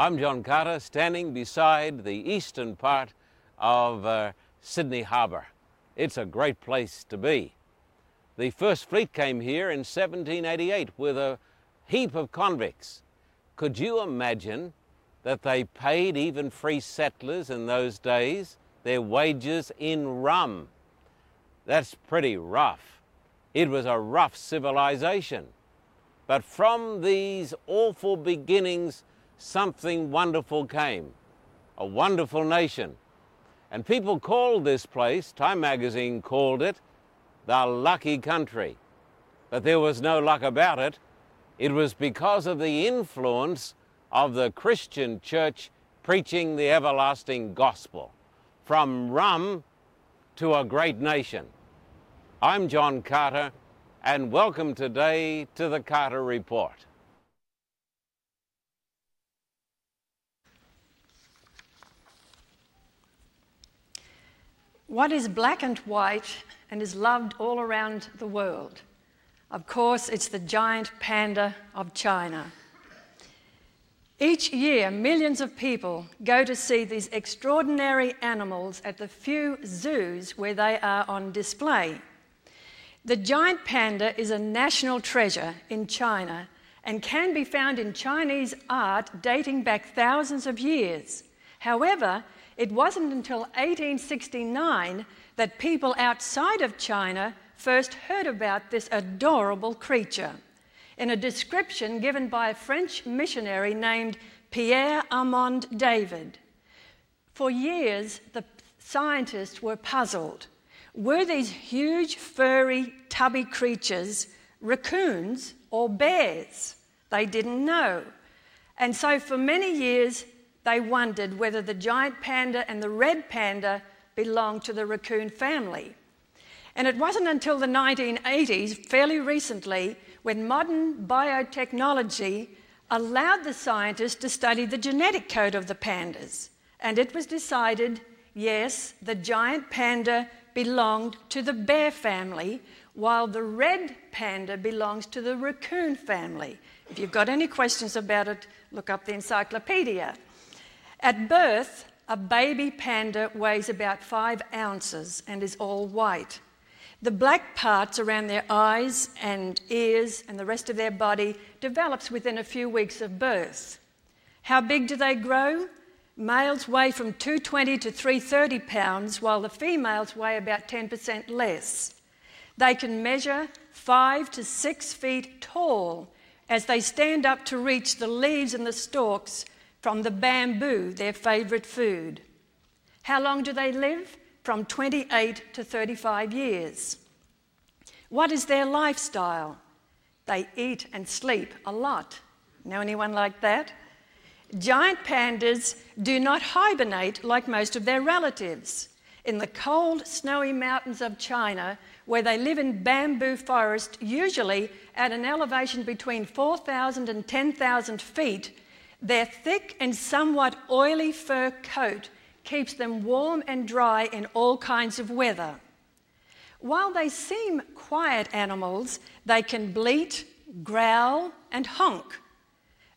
I'm John Carter, standing beside the eastern part of uh, Sydney Harbour. It's a great place to be. The first fleet came here in 1788 with a heap of convicts. Could you imagine that they paid even free settlers in those days their wages in rum? That's pretty rough. It was a rough civilization. But from these awful beginnings, something wonderful came. A wonderful nation. And people called this place, Time magazine called it, the lucky country. But there was no luck about it. It was because of the influence of the Christian church preaching the everlasting gospel from rum to a great nation. I'm John Carter, and welcome today to the Carter Report. What is black and white and is loved all around the world? Of course, it's the giant panda of China. Each year, millions of people go to see these extraordinary animals at the few zoos where they are on display. The giant panda is a national treasure in China and can be found in Chinese art dating back thousands of years. However, it wasn't until 1869 that people outside of China first heard about this adorable creature in a description given by a French missionary named Pierre Armand David. For years, the scientists were puzzled. Were these huge, furry, tubby creatures raccoons or bears? They didn't know. And so, for many years, they wondered whether the giant panda and the red panda belonged to the raccoon family. And it wasn't until the 1980s, fairly recently, when modern biotechnology allowed the scientists to study the genetic code of the pandas. And it was decided yes, the giant panda belonged to the bear family, while the red panda belongs to the raccoon family. If you've got any questions about it, look up the encyclopedia. At birth, a baby panda weighs about five ounces and is all white. The black parts around their eyes and ears and the rest of their body develops within a few weeks of birth. How big do they grow? Males weigh from 220 to 330 pounds, while the females weigh about 10% less. They can measure five to six feet tall as they stand up to reach the leaves and the stalks from the bamboo, their favourite food. How long do they live? From 28 to 35 years. What is their lifestyle? They eat and sleep a lot. Know anyone like that? Giant pandas do not hibernate like most of their relatives. In the cold, snowy mountains of China, where they live in bamboo forest, usually at an elevation between 4,000 and 10,000 feet, their thick and somewhat oily fur coat keeps them warm and dry in all kinds of weather. While they seem quiet animals, they can bleat, growl, and honk.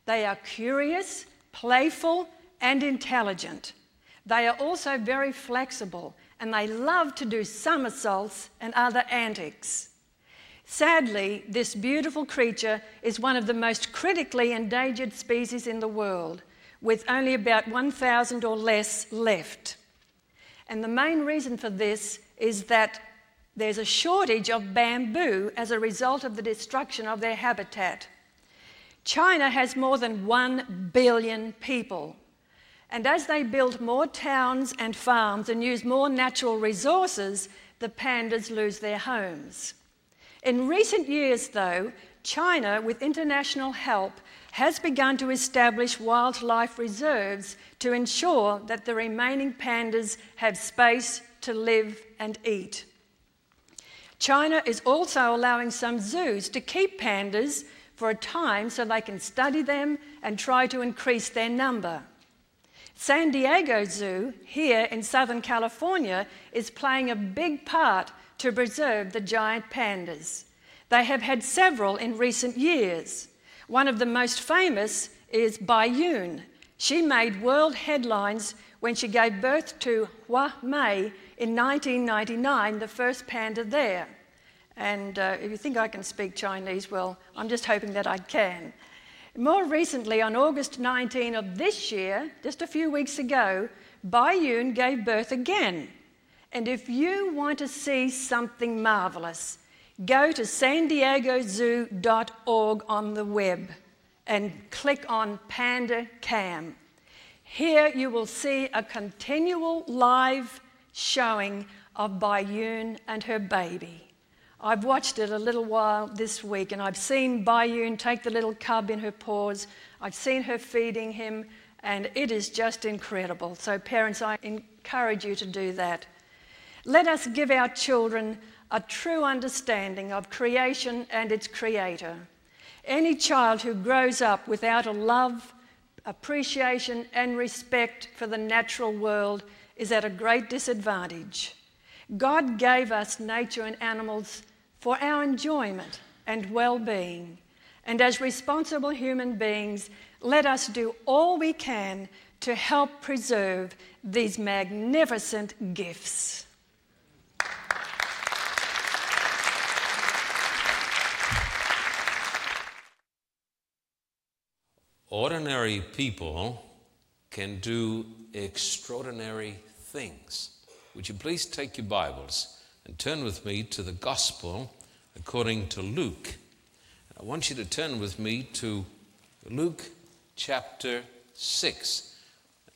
They are curious, playful, and intelligent. They are also very flexible and they love to do somersaults and other antics. Sadly, this beautiful creature is one of the most critically endangered species in the world, with only about 1,000 or less left. And the main reason for this is that there's a shortage of bamboo as a result of the destruction of their habitat. China has more than 1 billion people. And as they build more towns and farms and use more natural resources, the pandas lose their homes. In recent years, though, China, with international help, has begun to establish wildlife reserves to ensure that the remaining pandas have space to live and eat. China is also allowing some zoos to keep pandas for a time so they can study them and try to increase their number. San Diego Zoo, here in Southern California, is playing a big part to preserve the giant pandas. They have had several in recent years. One of the most famous is Baiyun. She made world headlines when she gave birth to Hua Mei in 1999, the first panda there. And uh, if you think I can speak Chinese, well, I'm just hoping that I can. More recently, on August 19 of this year, just a few weeks ago, Bai Yun gave birth again. And if you want to see something marvelous, go to san diego zoo.org on the web and click on Panda Cam. Here you will see a continual live showing of Bai Yun and her baby. I've watched it a little while this week and I've seen Bai Yun take the little cub in her paws. I've seen her feeding him and it is just incredible. So, parents, I encourage you to do that. Let us give our children a true understanding of creation and its creator. Any child who grows up without a love, appreciation, and respect for the natural world is at a great disadvantage. God gave us nature and animals for our enjoyment and well being. And as responsible human beings, let us do all we can to help preserve these magnificent gifts. Ordinary people can do extraordinary things. Would you please take your Bibles and turn with me to the Gospel according to Luke? I want you to turn with me to Luke chapter 6.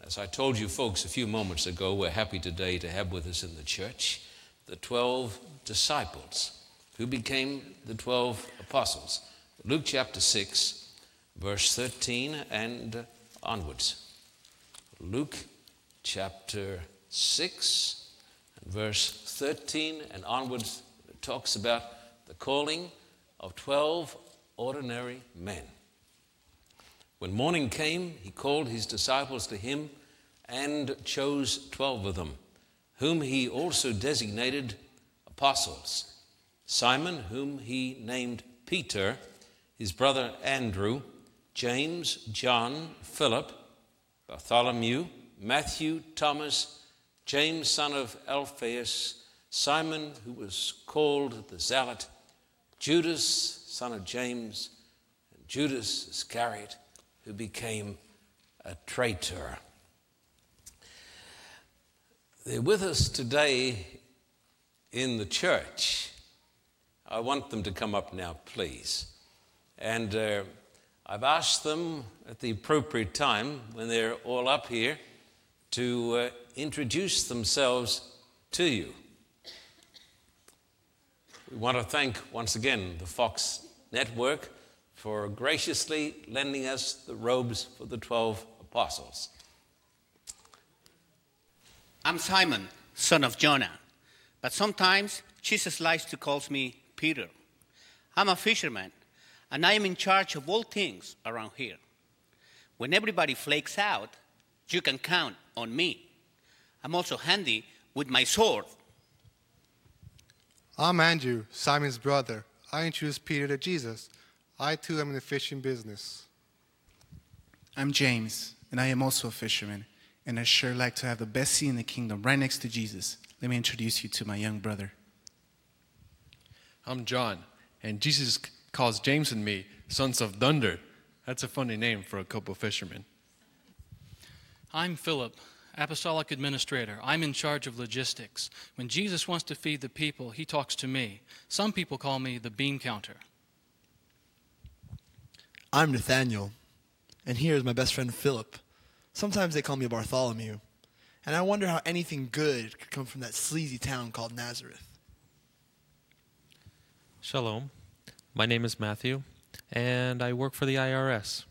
As I told you folks a few moments ago, we're happy today to have with us in the church the 12 disciples who became the 12 apostles. Luke chapter 6 verse 13 and onwards. Luke chapter 6 verse 13 and onwards talks about the calling of 12 ordinary men. When morning came, he called his disciples to him and chose 12 of them, whom he also designated apostles Simon, whom he named Peter, his brother Andrew James, John, Philip, Bartholomew, Matthew, Thomas, James, son of Alphaeus, Simon, who was called the Zealot, Judas, son of James, and Judas Iscariot, who became a traitor. They're with us today in the church. I want them to come up now, please. And uh, I've asked them at the appropriate time, when they're all up here, to uh, introduce themselves to you. We want to thank once again the Fox Network for graciously lending us the robes for the 12 apostles. I'm Simon, son of Jonah, but sometimes Jesus likes to call me Peter. I'm a fisherman and I am in charge of all things around here. When everybody flakes out, you can count on me. I'm also handy with my sword. I'm Andrew, Simon's brother. I introduced Peter to Jesus. I too am in the fishing business. I'm James, and I am also a fisherman, and I sure like to have the best seat in the kingdom right next to Jesus. Let me introduce you to my young brother. I'm John, and Jesus calls James and me sons of thunder. That's a funny name for a couple fishermen. I'm Philip, apostolic administrator. I'm in charge of logistics. When Jesus wants to feed the people, he talks to me. Some people call me the bean counter. I'm Nathaniel, and here is my best friend Philip. Sometimes they call me Bartholomew, and I wonder how anything good could come from that sleazy town called Nazareth. Shalom. My name is Matthew, and I work for the IRS.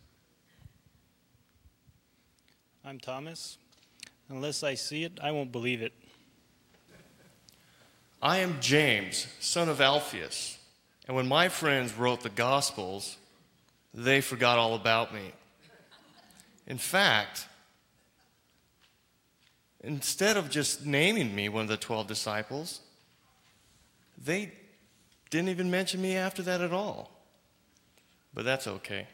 I'm Thomas. Unless I see it, I won't believe it. I am James, son of Alphaeus. And when my friends wrote the Gospels, they forgot all about me. In fact, instead of just naming me one of the 12 disciples, they didn't even mention me after that at all. But that's okay.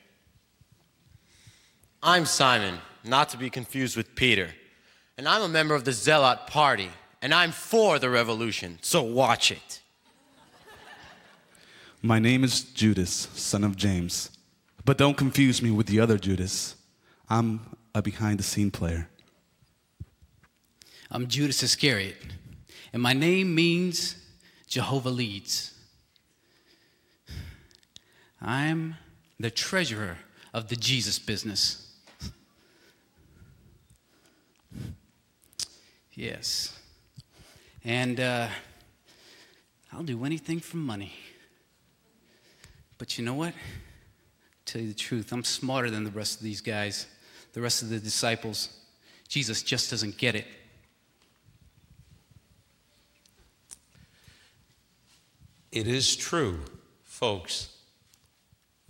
I'm Simon, not to be confused with Peter. And I'm a member of the Zealot Party, and I'm for the revolution, so watch it. My name is Judas, son of James. But don't confuse me with the other Judas. I'm a behind the scene player. I'm Judas Iscariot, and my name means Jehovah leads. I'm the treasurer of the Jesus business. Yes. And uh, I'll do anything for money. But you know what? Tell you the truth, I'm smarter than the rest of these guys, the rest of the disciples. Jesus just doesn't get it. It is true, folks,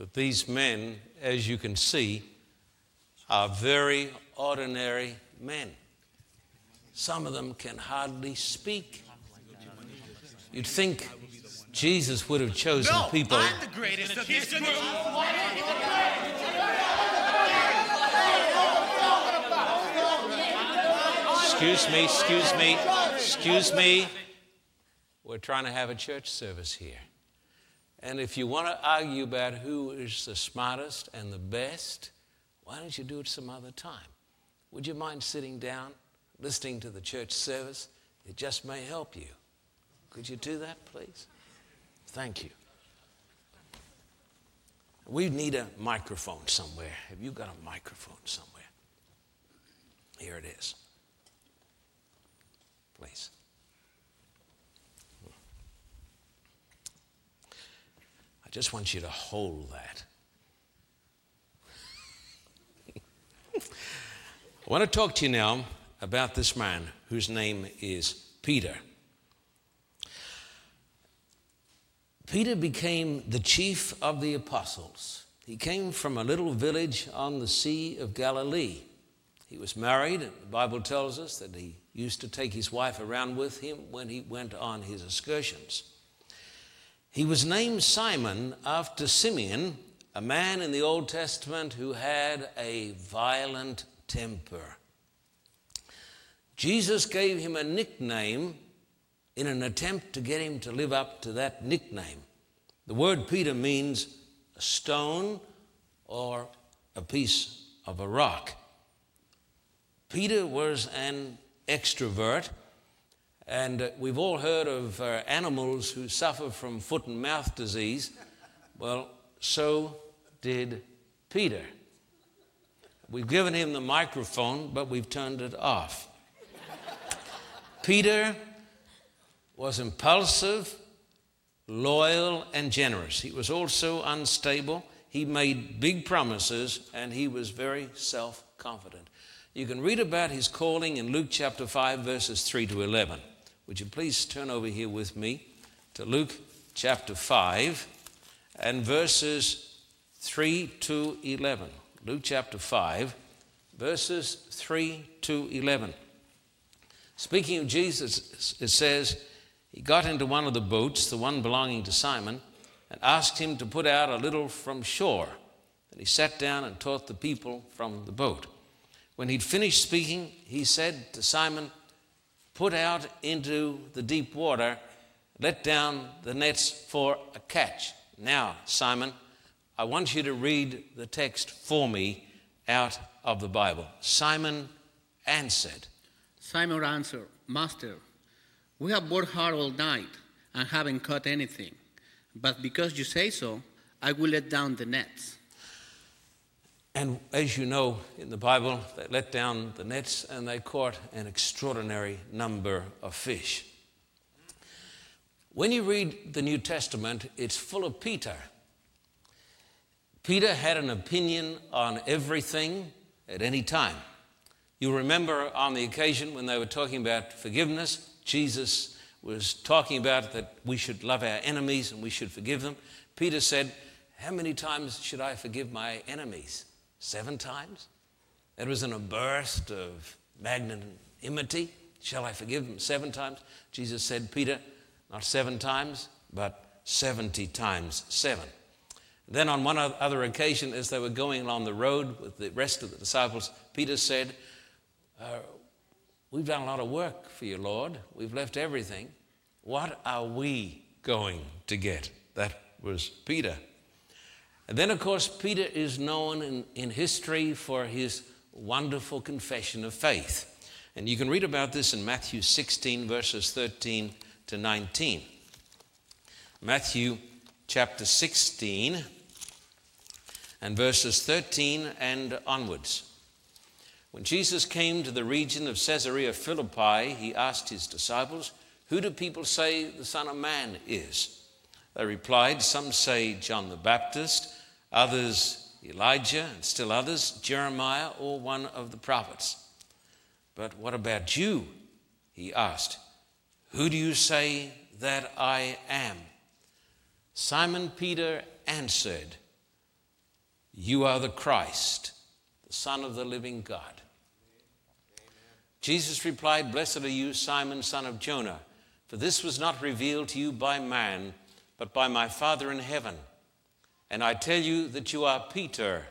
that these men, as you can see, are very ordinary men. Some of them can hardly speak. You'd think Jesus would have chosen No, people. I'm the greatest of this group. Excuse me, excuse me, excuse me. We're trying to have a church service here. And if you want to argue about who is the smartest and the best, why don't you do it some other time? Would you mind sitting down, listening to the church service? It just may help you. Could you do that, please? Thank you. We need a microphone somewhere. Have you got a microphone somewhere? Here it is. Please. I just want you to hold that. I want to talk to you now about this man whose name is Peter. Peter became the chief of the apostles. He came from a little village on the Sea of Galilee. He was married, and the Bible tells us that he used to take his wife around with him when he went on his excursions. He was named Simon after Simeon, a man in the Old Testament who had a violent temper. Jesus gave him a nickname in an attempt to get him to live up to that nickname. The word Peter means a stone or a piece of a rock. Peter was an extrovert, and we've all heard of uh, animals who suffer from foot and mouth disease. Well, so did Peter. We've given him the microphone, but we've turned it off. Peter was impulsive, loyal, and generous. He was also unstable. He made big promises, and he was very self confident. You can read about his calling in Luke chapter 5, verses 3 to 11. Would you please turn over here with me to Luke chapter 5 and verses 3 to 11? Luke chapter 5, verses 3 to 11. Speaking of Jesus, it says, He got into one of the boats, the one belonging to Simon, and asked him to put out a little from shore. Then he sat down and taught the people from the boat. When he'd finished speaking, he said to Simon, Put out into the deep water, let down the nets for a catch. Now, Simon, I want you to read the text for me out of the Bible. Simon answered, Simon answered, Master, we have worked hard all night and haven't caught anything. But because you say so, I will let down the nets. And as you know, in the Bible, they let down the nets and they caught an extraordinary number of fish. When you read the New Testament, it's full of Peter. Peter had an opinion on everything at any time. You remember on the occasion when they were talking about forgiveness, Jesus was talking about that we should love our enemies and we should forgive them. Peter said, How many times should I forgive my enemies? Seven times? That was in a burst of magnanimity. Shall I forgive them seven times? Jesus said, Peter, not seven times, but 70 times seven. Then, on one other occasion, as they were going along the road with the rest of the disciples, Peter said, uh, We've done a lot of work for you, Lord. We've left everything. What are we going to get? That was Peter. And then, of course, Peter is known in, in history for his wonderful confession of faith. And you can read about this in Matthew 16, verses 13 to 19. Matthew chapter 16 and verses 13 and onwards. When Jesus came to the region of Caesarea Philippi, he asked his disciples, Who do people say the Son of Man is? They replied, Some say John the Baptist, others Elijah, and still others Jeremiah or one of the prophets. But what about you? He asked, Who do you say that I am? Simon Peter answered, You are the Christ, the Son of the living God. Jesus replied, Blessed are you, Simon, son of Jonah, for this was not revealed to you by man, but by my Father in heaven. And I tell you that you are Peter,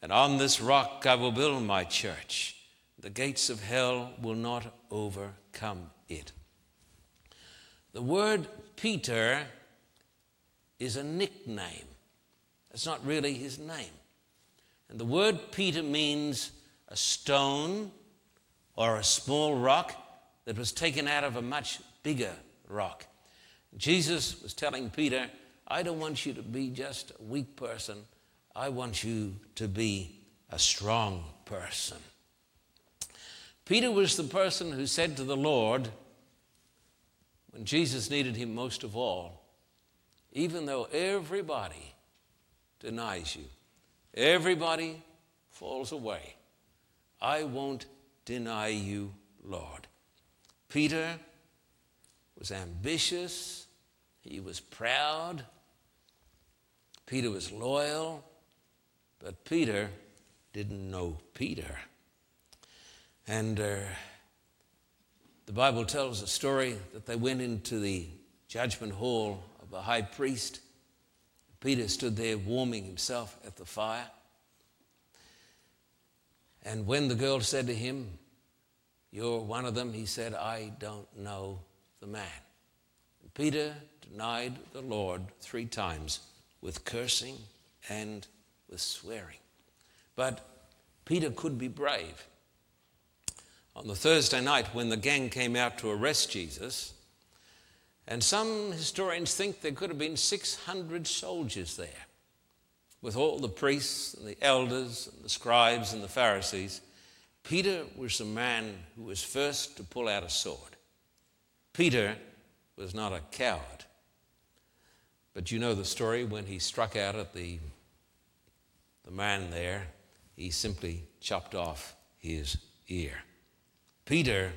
and on this rock I will build my church. The gates of hell will not overcome it. The word Peter is a nickname. It's not really his name. And the word Peter means a stone or a small rock that was taken out of a much bigger rock. Jesus was telling Peter, I don't want you to be just a weak person. I want you to be a strong person. Peter was the person who said to the Lord, when Jesus needed him most of all, even though everybody denies you, everybody falls away, I won't deny you, Lord. Peter was ambitious, he was proud, Peter was loyal, but Peter didn't know Peter. And uh, the Bible tells a story that they went into the judgment hall of the high priest. Peter stood there warming himself at the fire. And when the girl said to him, You're one of them, he said, I don't know the man. And Peter denied the Lord three times with cursing and with swearing. But Peter could be brave. On the Thursday night, when the gang came out to arrest Jesus, and some historians think there could have been 600 soldiers there with all the priests and the elders and the scribes and the Pharisees, Peter was the man who was first to pull out a sword. Peter was not a coward. But you know the story when he struck out at the, the man there, he simply chopped off his ear. Peter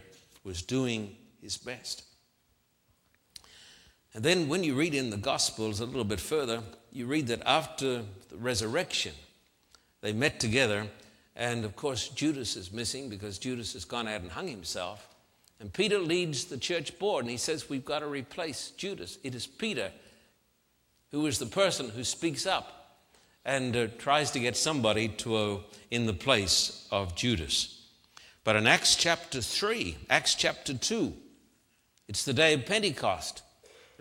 was doing his best. And then when you read in the Gospels a little bit further, you read that after the resurrection, they met together, and of course, Judas is missing because Judas has gone out and hung himself. And Peter leads the church board, and he says, We've got to replace Judas. It is Peter who is the person who speaks up and uh, tries to get somebody to uh, in the place of Judas. But in Acts chapter 3, Acts chapter 2, it's the day of Pentecost.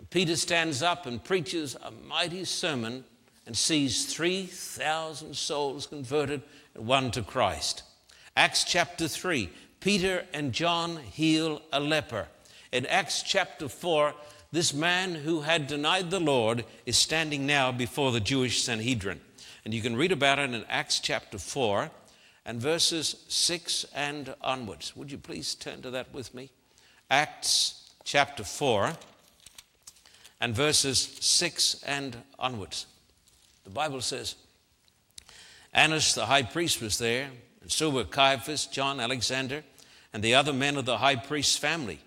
Peter stands up and preaches a mighty sermon and sees 3,000 souls converted and won to Christ. Acts chapter 3, Peter and John heal a leper. In Acts chapter 4, this man who had denied the Lord is standing now before the Jewish Sanhedrin. And you can read about it in Acts chapter 4 and verses 6 and onwards. Would you please turn to that with me? Acts chapter 4 and verses 6 and onwards. The Bible says, Annas the high priest was there, and so were Caiaphas, John, Alexander, and the other men of the high priest's family.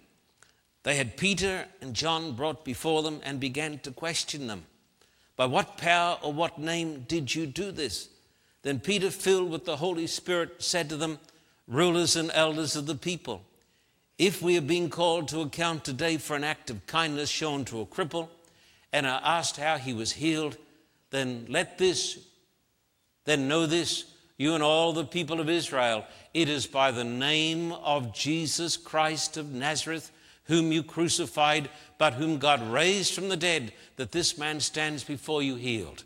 They had Peter and John brought before them and began to question them. By what power or what name did you do this? Then Peter, filled with the Holy Spirit, said to them, Rulers and elders of the people, if we are being called to account today for an act of kindness shown to a cripple and are asked how he was healed, then let this, then know this, you and all the people of Israel, it is by the name of Jesus Christ of Nazareth, whom you crucified, but whom God raised from the dead, that this man stands before you healed.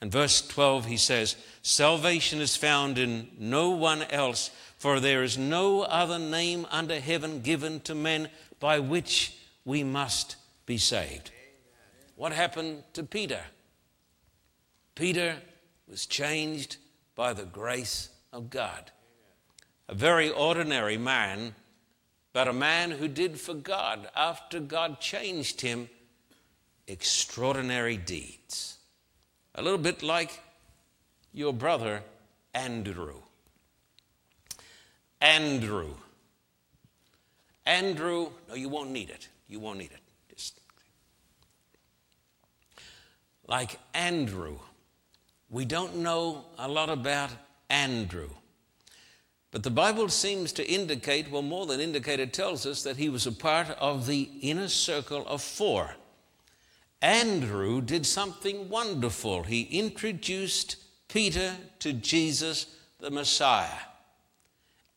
And verse 12, he says, Salvation is found in no one else, for there is no other name under heaven given to men by which we must be saved. What happened to Peter? Peter was changed by the grace of God. A very ordinary man, but a man who did for God, after God changed him, extraordinary deeds. A little bit like your brother Andrew. Andrew. Andrew, no, you won't need it. You won't need it. Just like Andrew. We don't know a lot about Andrew. But the Bible seems to indicate, well, more than indicate, it tells us that he was a part of the inner circle of four. Andrew did something wonderful. He introduced Peter to Jesus, the Messiah.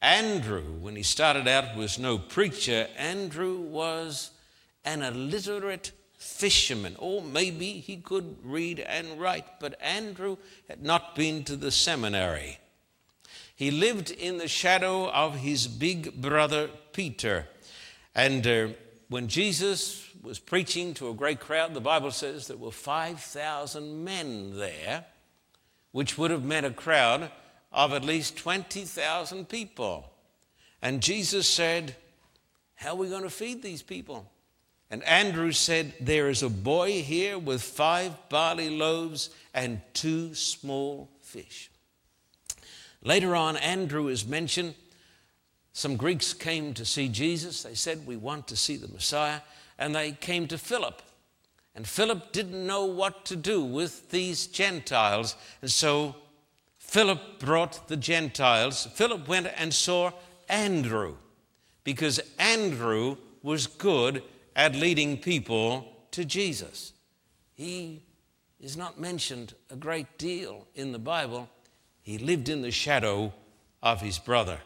Andrew, when he started out, was no preacher. Andrew was an illiterate fisherman, or maybe he could read and write, but Andrew had not been to the seminary. He lived in the shadow of his big brother Peter. And uh, when Jesus was preaching to a great crowd, the Bible says there were 5,000 men there, which would have meant a crowd of at least 20,000 people. And Jesus said, How are we going to feed these people? And Andrew said, There is a boy here with five barley loaves and two small fish. Later on, Andrew is mentioned. Some Greeks came to see Jesus. They said, We want to see the Messiah. And they came to Philip. And Philip didn't know what to do with these Gentiles. And so Philip brought the Gentiles. Philip went and saw Andrew because Andrew was good at leading people to Jesus. He is not mentioned a great deal in the Bible. He lived in the shadow of his brother.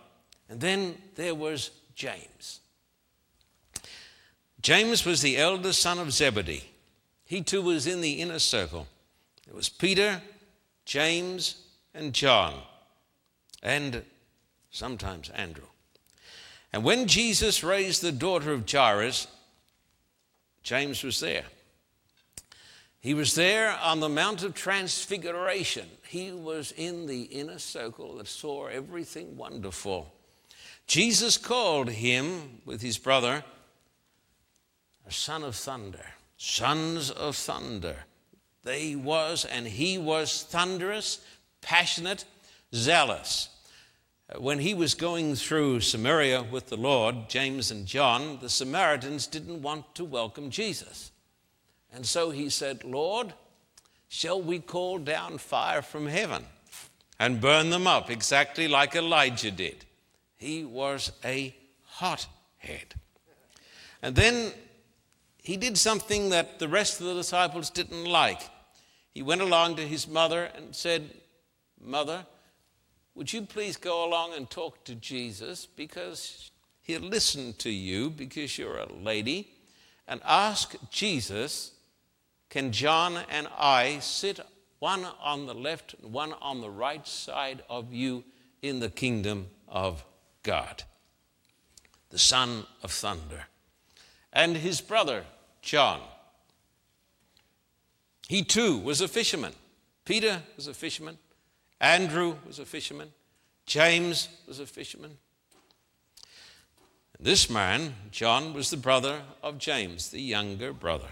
And then there was James. James was the eldest son of Zebedee. He too was in the inner circle. It was Peter, James, and John, and sometimes Andrew. And when Jesus raised the daughter of Jairus, James was there. He was there on the Mount of Transfiguration. He was in the inner circle that saw everything wonderful. Jesus called him with his brother a son of thunder, sons of thunder. They was, and he was thunderous, passionate, zealous. Uh, when he was going through Samaria with the Lord, James and John, the Samaritans didn't want to welcome Jesus. And so he said, Lord, shall we call down fire from heaven and burn them up exactly like Elijah did? He was a hothead. And then he did something that the rest of the disciples didn't like. He went along to his mother and said, Mother, would you please go along and talk to Jesus because he'll listen to you because you're a lady and ask Jesus, can John and I sit one on the left and one on the right side of you in the kingdom of God? The son of thunder. And his brother, John. He too was a fisherman. Peter was a fisherman. Andrew was a fisherman. James was a fisherman. This man, John, was the brother of James, the younger brother.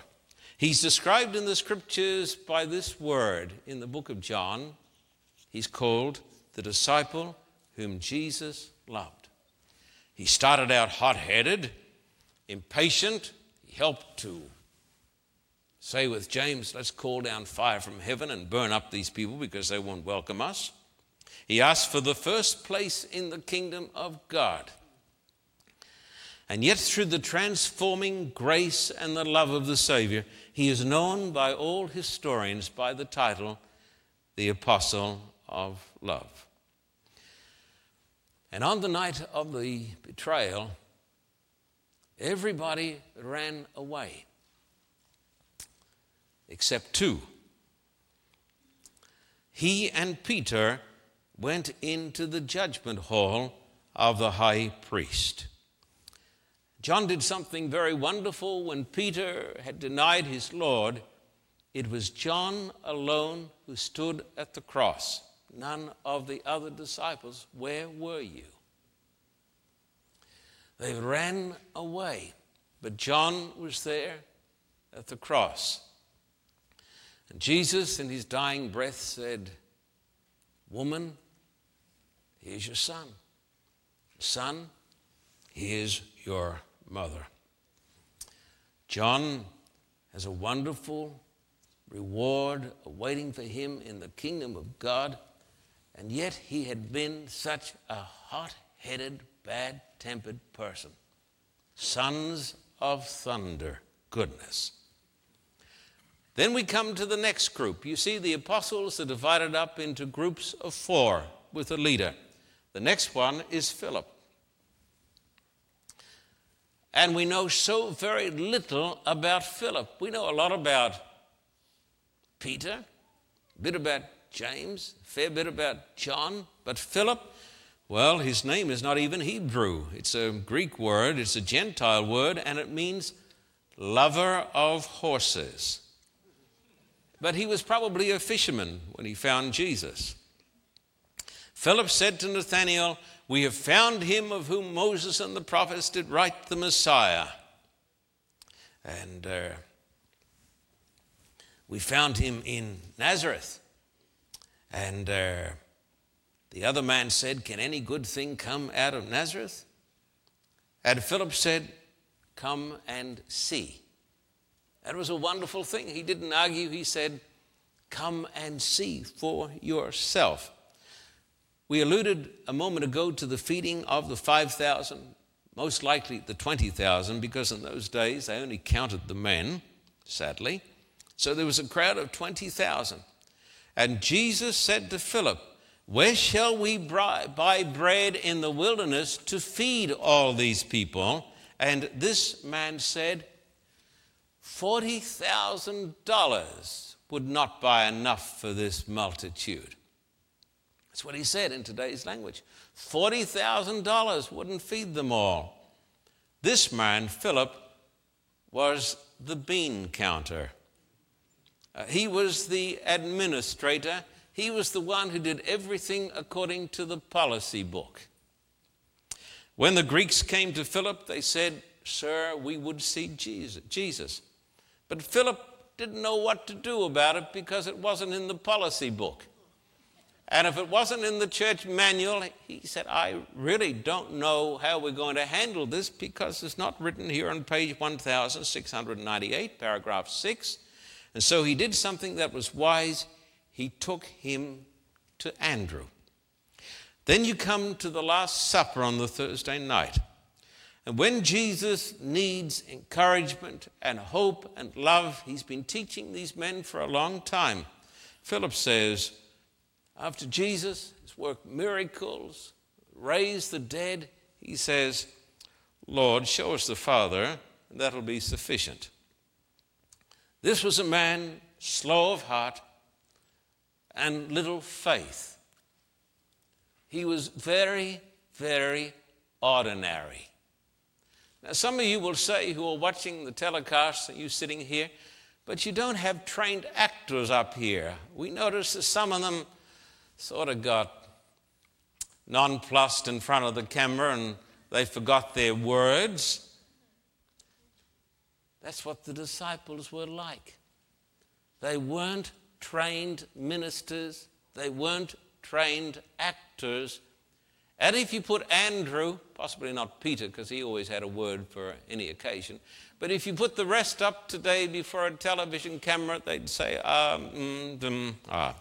He's described in the scriptures by this word in the book of John. He's called the disciple whom Jesus loved. He started out hot headed, impatient. He helped to say with James, let's call down fire from heaven and burn up these people because they won't welcome us. He asked for the first place in the kingdom of God. And yet, through the transforming grace and the love of the Savior, he is known by all historians by the title, the Apostle of Love. And on the night of the betrayal, everybody ran away except two. He and Peter went into the judgment hall of the high priest. John did something very wonderful when Peter had denied his Lord. It was John alone who stood at the cross. None of the other disciples. Where were you? They ran away, but John was there at the cross. And Jesus, in his dying breath, said, Woman, here's your son. Son, here's your mother. John has a wonderful reward awaiting for him in the kingdom of God, and yet he had been such a hot headed, bad tempered person. Sons of thunder, goodness. Then we come to the next group. You see, the apostles are divided up into groups of four with a leader. The next one is Philip. And we know so very little about Philip. We know a lot about Peter, a bit about James, a fair bit about John, but Philip, well, his name is not even Hebrew. It's a Greek word, it's a Gentile word, and it means lover of horses. But he was probably a fisherman when he found Jesus. Philip said to Nathanael, We have found him of whom Moses and the prophets did write the Messiah. And uh, we found him in Nazareth. And uh, the other man said, Can any good thing come out of Nazareth? And Philip said, Come and see. That was a wonderful thing. He didn't argue, he said, Come and see for yourself. We alluded a moment ago to the feeding of the 5,000, most likely the 20,000, because in those days they only counted the men, sadly. So there was a crowd of 20,000. And Jesus said to Philip, Where shall we buy bread in the wilderness to feed all these people? And this man said, $40,000 would not buy enough for this multitude. That's what he said in today's language. $40,000 wouldn't feed them all. This man, Philip, was the bean counter. Uh, he was the administrator. He was the one who did everything according to the policy book. When the Greeks came to Philip, they said, Sir, we would see Jesus. But Philip didn't know what to do about it because it wasn't in the policy book. And if it wasn't in the church manual, he said, I really don't know how we're going to handle this because it's not written here on page 1698, paragraph 6. And so he did something that was wise. He took him to Andrew. Then you come to the Last Supper on the Thursday night. And when Jesus needs encouragement and hope and love, he's been teaching these men for a long time. Philip says, after Jesus has worked miracles, raised the dead, he says, Lord, show us the Father, and that'll be sufficient. This was a man slow of heart and little faith. He was very, very ordinary. Now, some of you will say who are watching the telecast, and you sitting here, but you don't have trained actors up here. We notice that some of them sort of got nonplussed in front of the camera and they forgot their words. That's what the disciples were like. They weren't trained ministers, they weren't trained actors. And if you put Andrew, possibly not Peter, because he always had a word for any occasion, but if you put the rest up today before a television camera, they'd say, um, mm, mm, ah.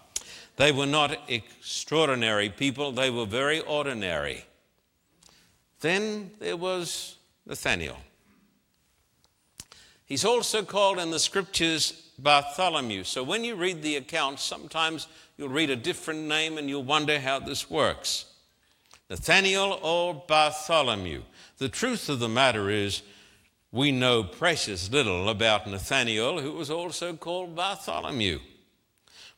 They were not extraordinary people, they were very ordinary. Then there was Nathaniel. He's also called in the scriptures Bartholomew. So when you read the account, sometimes you'll read a different name and you'll wonder how this works. Nathaniel or Bartholomew. The truth of the matter is, we know precious little about Nathaniel, who was also called Bartholomew.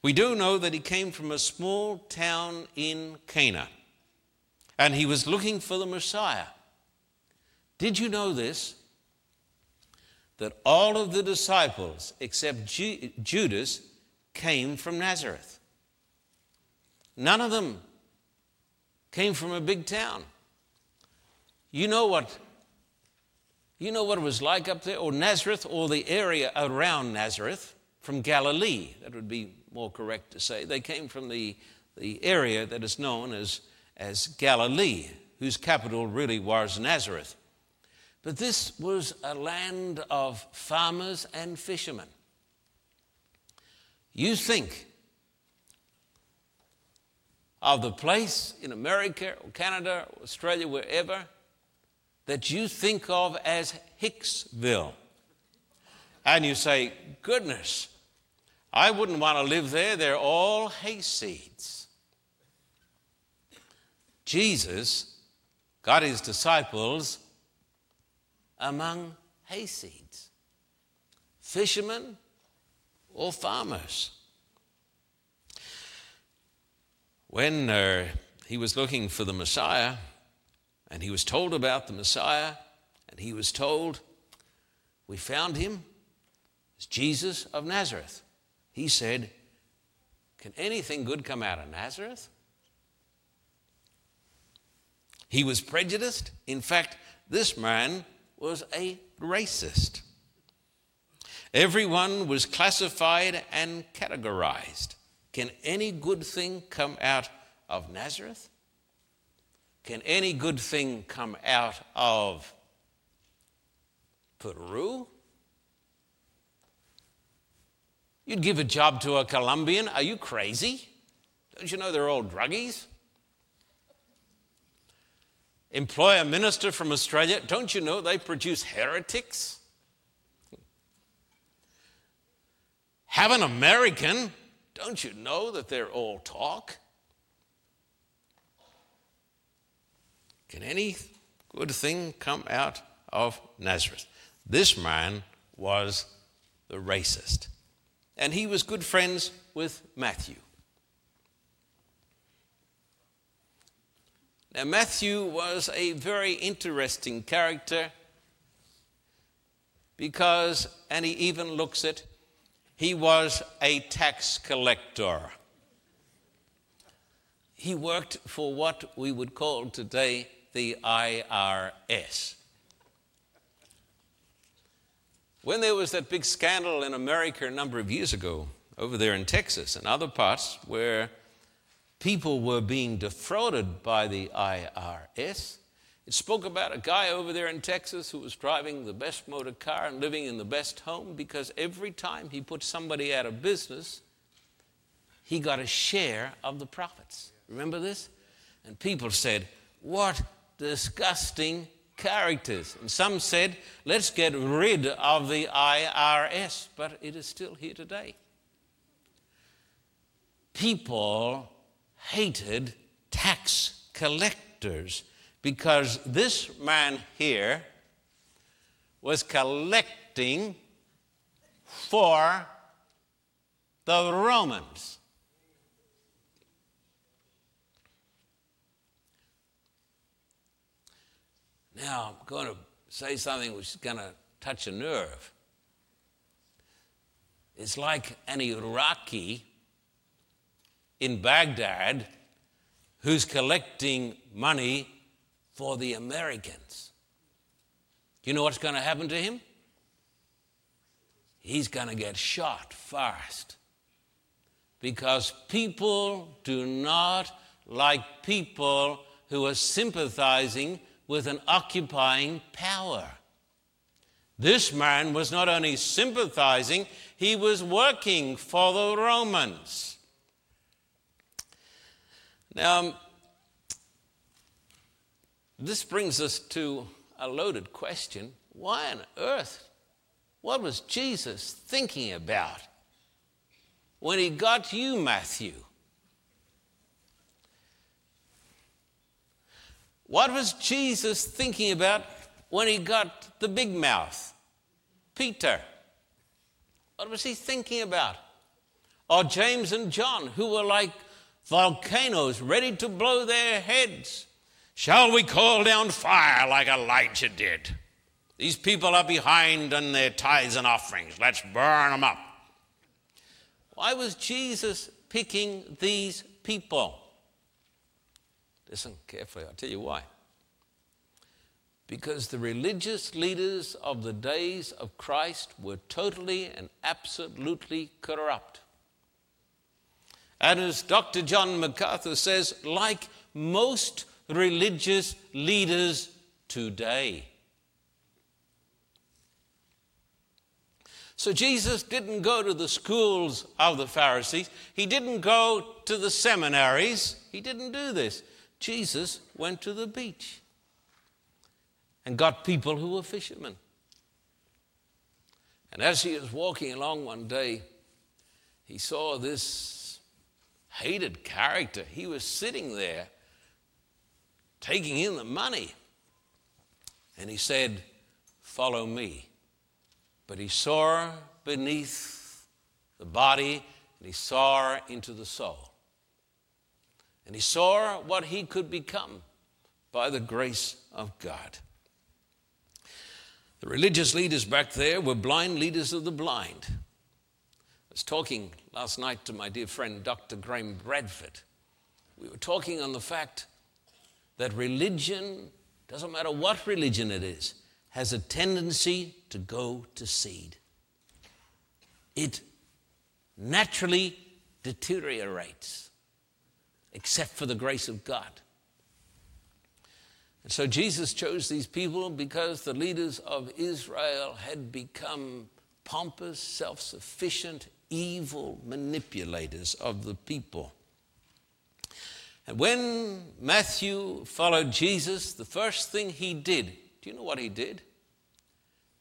We do know that he came from a small town in Cana and he was looking for the Messiah. Did you know this? That all of the disciples except Ju- Judas came from Nazareth. None of them came from a big town. You know what you know what it was like up there, or Nazareth, or the area around Nazareth from Galilee. That would be more correct to say. They came from the, the area that is known as, as Galilee, whose capital really was Nazareth. But this was a land of farmers and fishermen. You think of the place in America or Canada or Australia, wherever, that you think of as Hicksville. And you say, goodness, I wouldn't want to live there. They're all hayseeds. Jesus got his disciples among hayseeds, fishermen or farmers. When uh, he was looking for the Messiah, and he was told about the Messiah, and he was told, We found him. It's Jesus of Nazareth. He said, Can anything good come out of Nazareth? He was prejudiced. In fact, this man was a racist. Everyone was classified and categorized. Can any good thing come out of Nazareth? Can any good thing come out of Peru? You'd give a job to a Colombian? Are you crazy? Don't you know they're all druggies? Employ a minister from Australia? Don't you know they produce heretics? Have an American? Don't you know that they're all talk? Can any good thing come out of Nazareth? This man was the racist. And he was good friends with Matthew. Now, Matthew was a very interesting character because, and he even looks it, he was a tax collector. He worked for what we would call today the IRS. When there was that big scandal in America a number of years ago, over there in Texas and other parts, where people were being defrauded by the IRS, it spoke about a guy over there in Texas who was driving the best motor car and living in the best home because every time he put somebody out of business, he got a share of the profits. Remember this? And people said, What disgusting characters. And some said, let's get rid of the IRS, but it is still here today. People hated tax collectors because this man here was collecting for the Romans. Now, I'm going to say something which is going to touch a nerve. It's like an Iraqi in Baghdad who's collecting money for the Americans. Do you know what's going to happen to him? He's going to get shot first. Because people do not like people who are sympathizing with an occupying power. This man was not only sympathizing, he was working for the Romans. Now, this brings us to a loaded question. Why on earth? What was Jesus thinking about when he got you, Matthew? What was Jesus thinking about when he got the big mouth, Peter? What was he thinking about? Or James and John, who were like volcanoes ready to blow their heads. Shall we call down fire like Elijah did? These people are behind on their tithes and offerings. Let's burn them up. Why was Jesus picking these people? Listen carefully, I'll tell you why. Because the religious leaders of the days of Christ were totally and absolutely corrupt. And as Dr. John MacArthur says, like most religious leaders today. So Jesus didn't go to the schools of the Pharisees. He didn't go to the seminaries. He didn't do this. Jesus went to the beach and got people who were fishermen. And as he was walking along one day, he saw this hated character. He was sitting there taking in the money. And he said, Follow me. But he saw beneath the body and he saw into the soul. And he saw what he could become by the grace of God. The religious leaders back there were blind leaders of the blind. I was talking last night to my dear friend Dr. Graham Bradford. We were talking on the fact that religion, doesn't matter what religion it is, has a tendency to go to seed. It naturally deteriorates, except for the grace of God. And so Jesus chose these people because the leaders of Israel had become pompous, self sufficient, evil manipulators of the people. And when Matthew followed Jesus, the first thing he did, do you know what he did?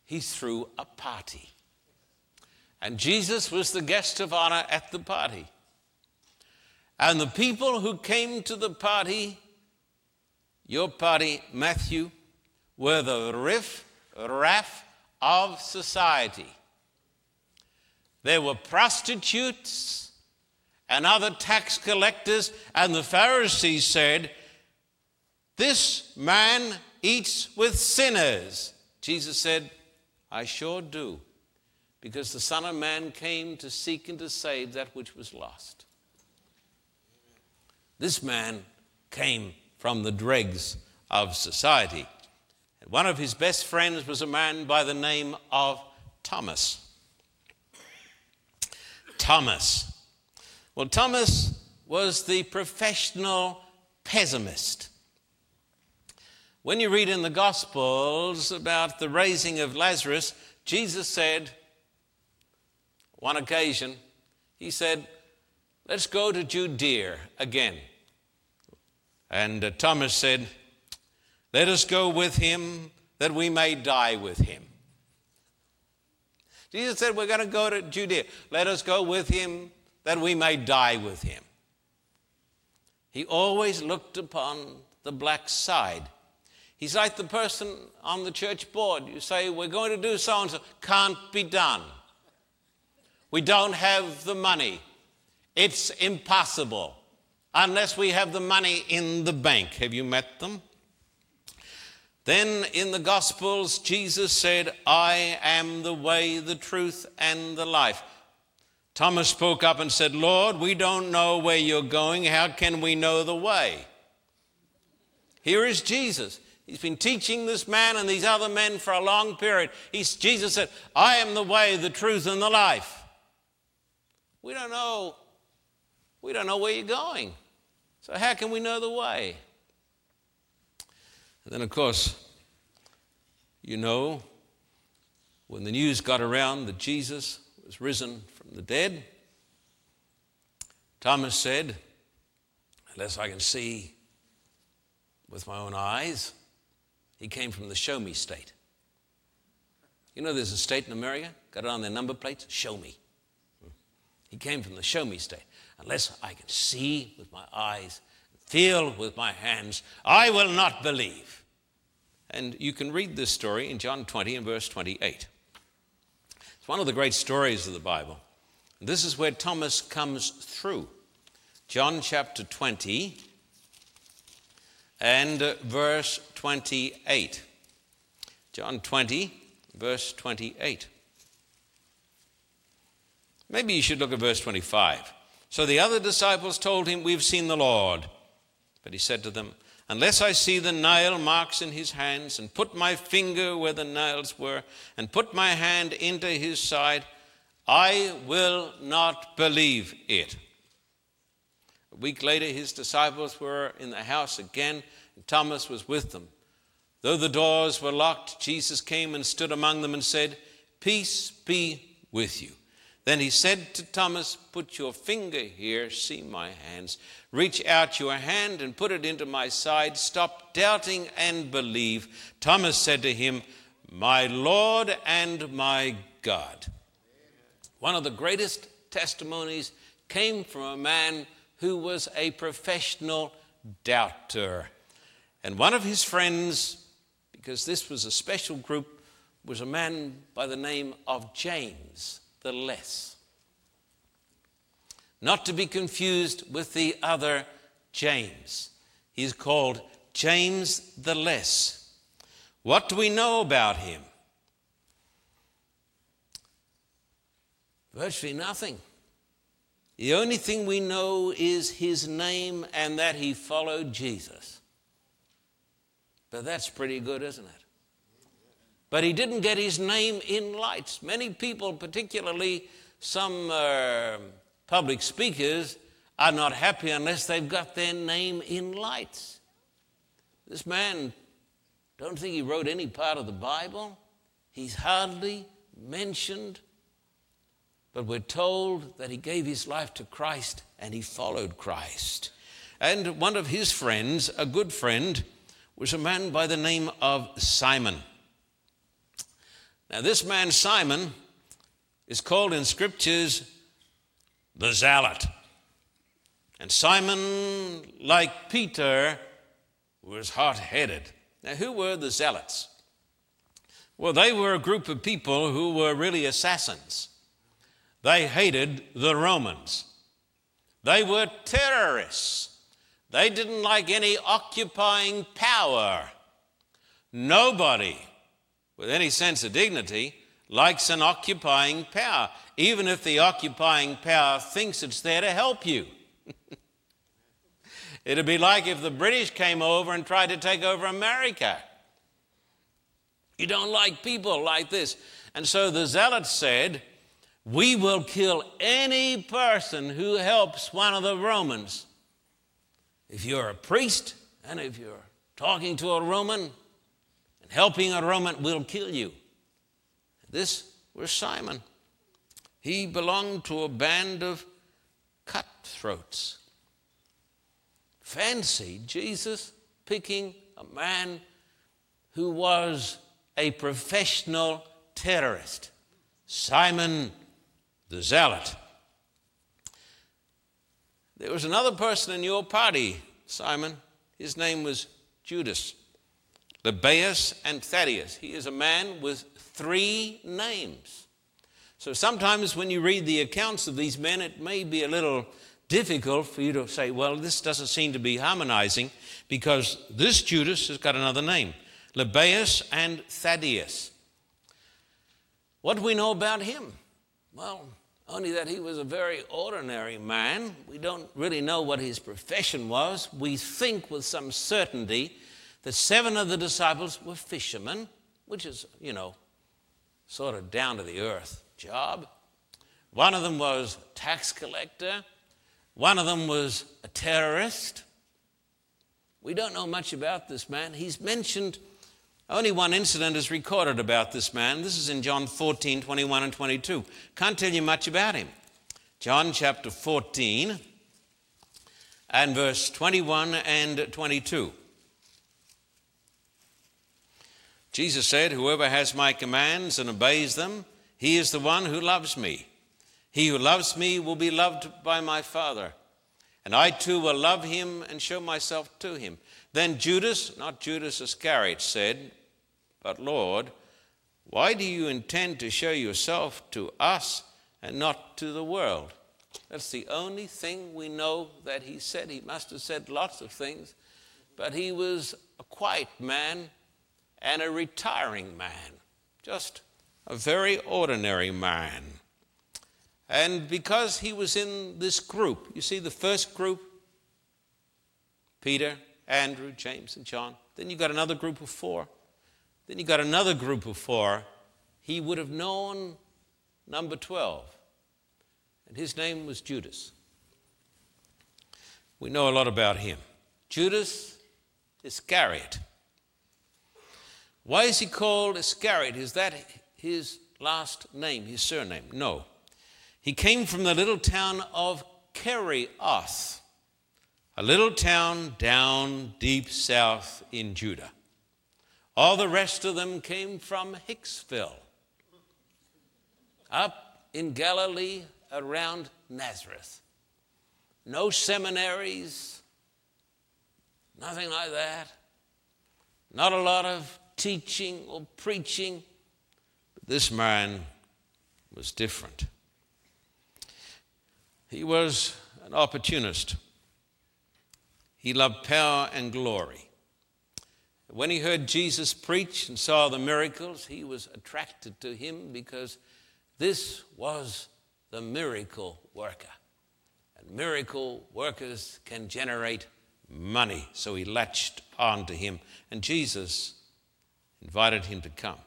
He threw a party. And Jesus was the guest of honor at the party. And the people who came to the party, your party, Matthew, were the riff raff of society. There were prostitutes and other tax collectors, and the Pharisees said, This man eats with sinners. Jesus said, I sure do, because the Son of Man came to seek and to save that which was lost. This man came from the dregs of society. And One of his best friends was a man by the name of Thomas. Thomas. Well, Thomas was the professional pessimist. When you read in the Gospels about the raising of Lazarus, Jesus said, one occasion, he said, Let's go to Judea again. And uh, Thomas said, Let us go with him that we may die with him. Jesus said, We're going to go to Judea. Let us go with him that we may die with him. He always looked upon the black side. He's like the person on the church board. You say, We're going to do so and so. Can't be done. We don't have the money. It's impossible unless we have the money in the bank. Have you met them? Then in the Gospels, Jesus said, I am the way, the truth, and the life. Thomas spoke up and said, Lord, we don't know where you're going. How can we know the way? Here is Jesus. He's been teaching this man and these other men for a long period. He's, Jesus said, I am the way, the truth, and the life. We don't know. We don't know where you're going. So how can we know the way? And then, of course, you know, when the news got around that Jesus was risen from the dead, Thomas said, Unless I can see with my own eyes, He came from the show me state. You know, there's a state in America, got it on their number plates, show me. He came from the show me state. Unless I can see with my eyes, feel with my hands, I will not believe. And you can read this story in John 20 and verse 28. It's one of the great stories of the Bible. This is where Thomas comes through. John chapter 20 and uh, verse 28. John 20, verse 28. Maybe you should look at verse 25. So the other disciples told him, We've seen the Lord. But he said to them, Unless I see the nail marks in his hands, and put my finger where the nails were, and put my hand into his side, I will not believe it. A week later, his disciples were in the house again, and Thomas was with them. Though the doors were locked, Jesus came and stood among them and said, Peace be with you. Then he said to Thomas, Put your finger here, see my hands. Reach out your hand and put it into my side. Stop doubting and believe. Thomas said to him, My Lord and my God. One of the greatest testimonies came from a man who was a professional doubter. And one of his friends, because this was a special group, was a man by the name of James the Less. Not to be confused with the other James. He's called James the Less. What do we know about him? Virtually nothing. The only thing we know is his name and that he followed Jesus. But that's pretty good, isn't it? But he didn't get his name in lights. Many people, particularly some uh, public speakers, are not happy unless they've got their name in lights. This man, don't think he wrote any part of the Bible. He's hardly mentioned, but we're told that he gave his life to Christ and he followed Christ. And one of his friends, a good friend, was a man by the name of Simon. Now, this man, Simon, is called in scriptures the zealot. And Simon, like Peter, was hot headed. Now, who were the zealots? Well, they were a group of people who were really assassins. They hated the Romans. They were terrorists. They didn't like any occupying power. Nobody with any sense of dignity likes an occupying power, even if the occupying power thinks it's there to help you. It'd be like if the British came over and tried to take over America. You don't like people like this. And so the zealots said, We will kill any person who helps one of the Romans. If you're a priest and if you're talking to a Roman, helping a Roman will kill you. This was Simon. He belonged to a band of cutthroats. Fancy Jesus picking a man who was a professional terrorist, Simon the Zealot. There was another person in your party, Simon. His name was Judas. Lebbaeus and Thaddeus. He is a man with three names. So sometimes when you read the accounts of these men, it may be a little difficult for you to say, well, this doesn't seem to be harmonizing because this Judas has got another name Lebbaeus and Thaddeus. What do we know about him? Well, only that he was a very ordinary man. We don't really know what his profession was. We think with some certainty that seven of the disciples were fishermen, which is, you know, sort of down to the earth job. One of them was tax collector. One of them was a terrorist. We don't know much about this man. He's mentioned, only one incident is recorded about this man. This is in John 14, 21 and 22. Can't tell you much about him. John chapter 14 and verse 21 and 22. Jesus said, Whoever has my commands and obeys them, he is the one who loves me. He who loves me will be loved by my Father, and I too will love him and show myself to him. Then Judas, not Judas Iscariot, said, But Lord, why do you intend to show yourself to us and not to the world? That's the only thing we know that he said. He must have said lots of things, but he was a quiet man and a retiring man, just a very ordinary man. And because he was in this group, you see, the first group, Peter, Andrew, James, and John. Then you got another group of four. Then you got another group of four. He would have known number 12, and his name was Judas. We know a lot about him. Judas Iscariot. Why is he called Iscariot? Is that his last name, his surname? No. He came from the little town of Kerioth, a little town down deep south in Judah. All the rest of them came from Hicksville, up in Galilee around Nazareth. No seminaries, nothing like that. Not a lot of teaching or preaching. But this man was different. He was an opportunist. He loved power and glory. When he heard Jesus preach and saw the miracles, he was attracted to him because this was the miracle worker. And miracle workers can generate money. So he latched on to him, and Jesus invited him to come.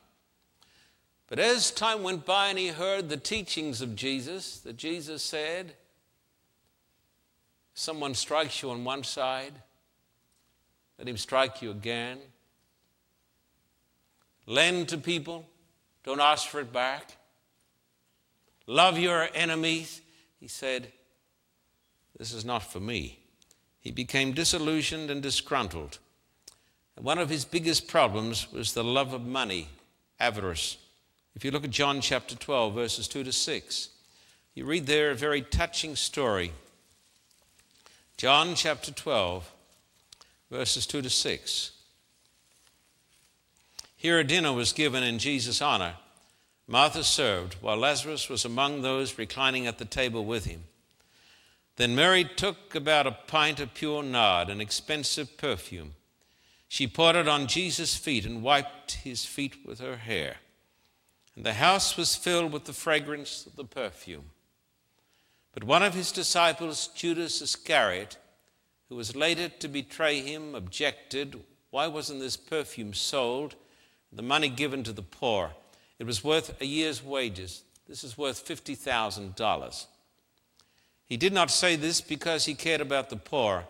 But as time went by and he heard the teachings of Jesus, that Jesus said, Someone strikes you on one side, let him strike you again. Lend to people, don't ask for it back. Love your enemies. He said, This is not for me. He became disillusioned and disgruntled. One of his biggest problems was the love of money, avarice. If you look at John chapter 12, verses 2 to 6, you read there a very touching story John chapter 12, verses 2 to 6. Here a dinner was given in Jesus' honor. Martha served, while Lazarus was among those reclining at the table with him. Then Mary took about a pint of pure nard, an expensive perfume. She poured it on Jesus' feet and wiped his feet with her hair. And the house was filled with the fragrance of the perfume. But one of his disciples, Judas Iscariot, who was later to betray him, objected why wasn't this perfume sold, the money given to the poor? It was worth a year's wages. This is worth $50,000. He did not say this because he cared about the poor,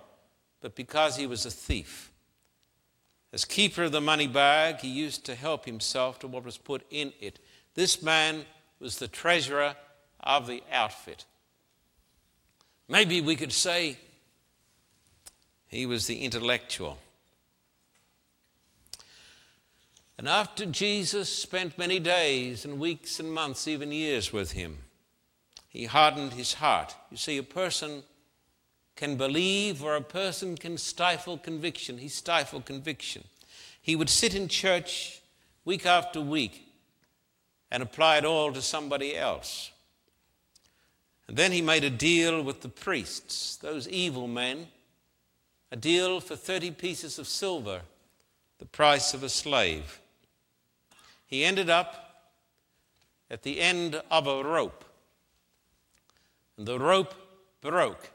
but because he was a thief. As keeper of the money bag, he used to help himself to what was put in it. This man was the treasurer of the outfit. Maybe we could say he was the intellectual. And after Jesus spent many days and weeks and months, even years with him, he hardened his heart. You see, a person can believe or a person can stifle conviction. He stifled conviction. He would sit in church week after week and apply it all to somebody else. And then he made a deal with the priests, those evil men, a deal for 30 pieces of silver, the price of a slave. He ended up at the end of a rope, and the rope broke.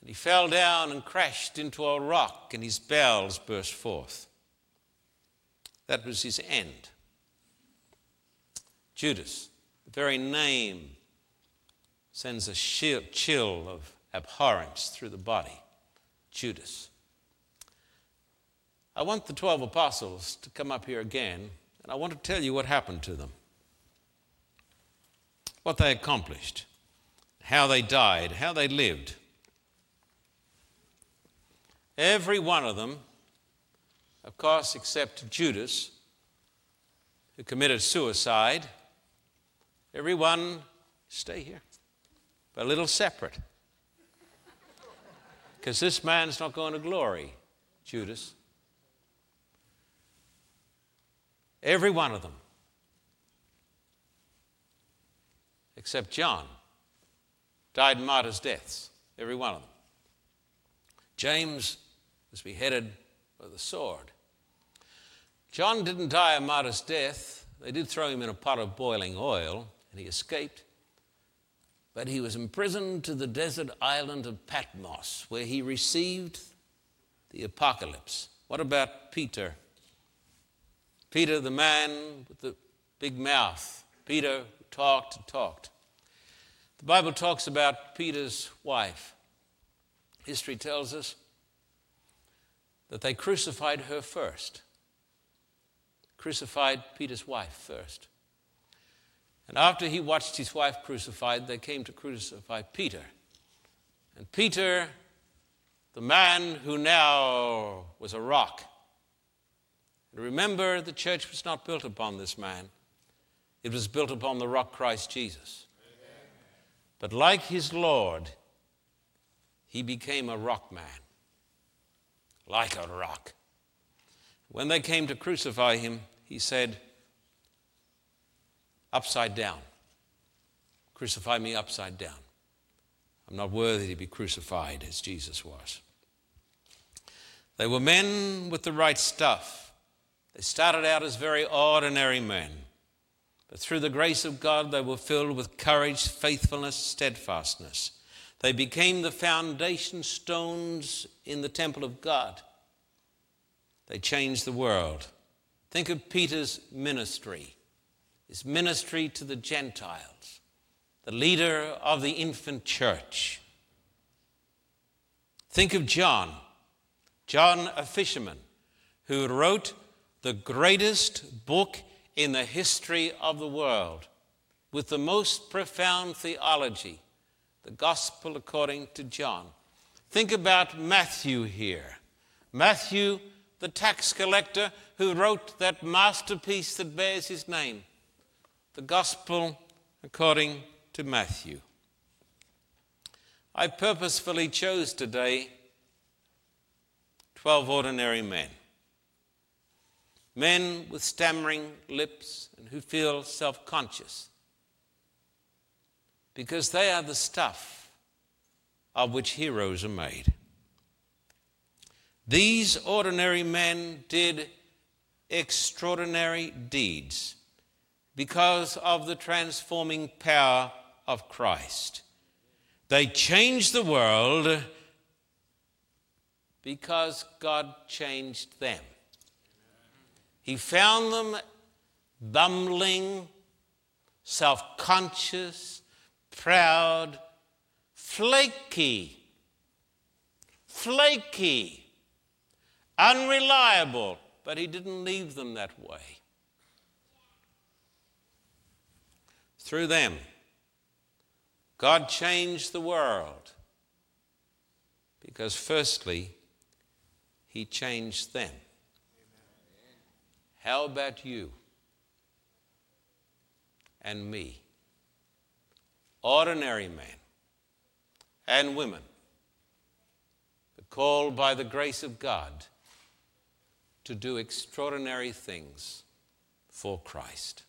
And he fell down and crashed into a rock, and his bowels burst forth. That was his end. Judas, the very name sends a chill of abhorrence through the body. Judas. I want the 12 apostles to come up here again, and I want to tell you what happened to them, what they accomplished, how they died, how they lived. Every one of them, of course, except Judas, who committed suicide, everyone, stay here, but a little separate. Because this man's not going to glory, Judas. Every one of them, except John, died martyrs' deaths. Every one of them. James was beheaded with a sword. John didn't die a martyr's death. They did throw him in a pot of boiling oil, and he escaped. But he was imprisoned to the desert island of Patmos, where he received the apocalypse. What about Peter? Peter, the man with the big mouth. Peter talked and talked. The Bible talks about Peter's wife. History tells us that they crucified her first. Crucified Peter's wife first. And after he watched his wife crucified, they came to crucify Peter. And Peter, the man who now was a rock, and remember, the church was not built upon this man, it was built upon the rock Christ Jesus. But like his Lord, he became a rock man, like a rock. When they came to crucify him, he said, upside down. Crucify me upside down. I'm not worthy to be crucified as Jesus was. They were men with the right stuff. They started out as very ordinary men, but through the grace of God, they were filled with courage, faithfulness, steadfastness. They became the foundation stones in the temple of God. They changed the world. Think of Peter's ministry his ministry to the Gentiles, the leader of the infant church. Think of John, John, a fisherman, who wrote the greatest book in the history of the world with the most profound theology, the Gospel according to John. Think about Matthew here. Matthew, the tax collector, who wrote that masterpiece that bears his name the Gospel according to Matthew. I purposefully chose today 12 ordinary men. Men with stammering lips and who feel self conscious. Because they are the stuff of which heroes are made. These ordinary men did extraordinary deeds because of the transforming power of Christ. They changed the world because God changed them. He found them bumbling, self conscious, proud, flaky, flaky, unreliable, but He didn't leave them that way. Through them, God changed the world because, firstly, He changed them. How about you and me? Ordinary men and women, called by the grace of God to do extraordinary things for Christ.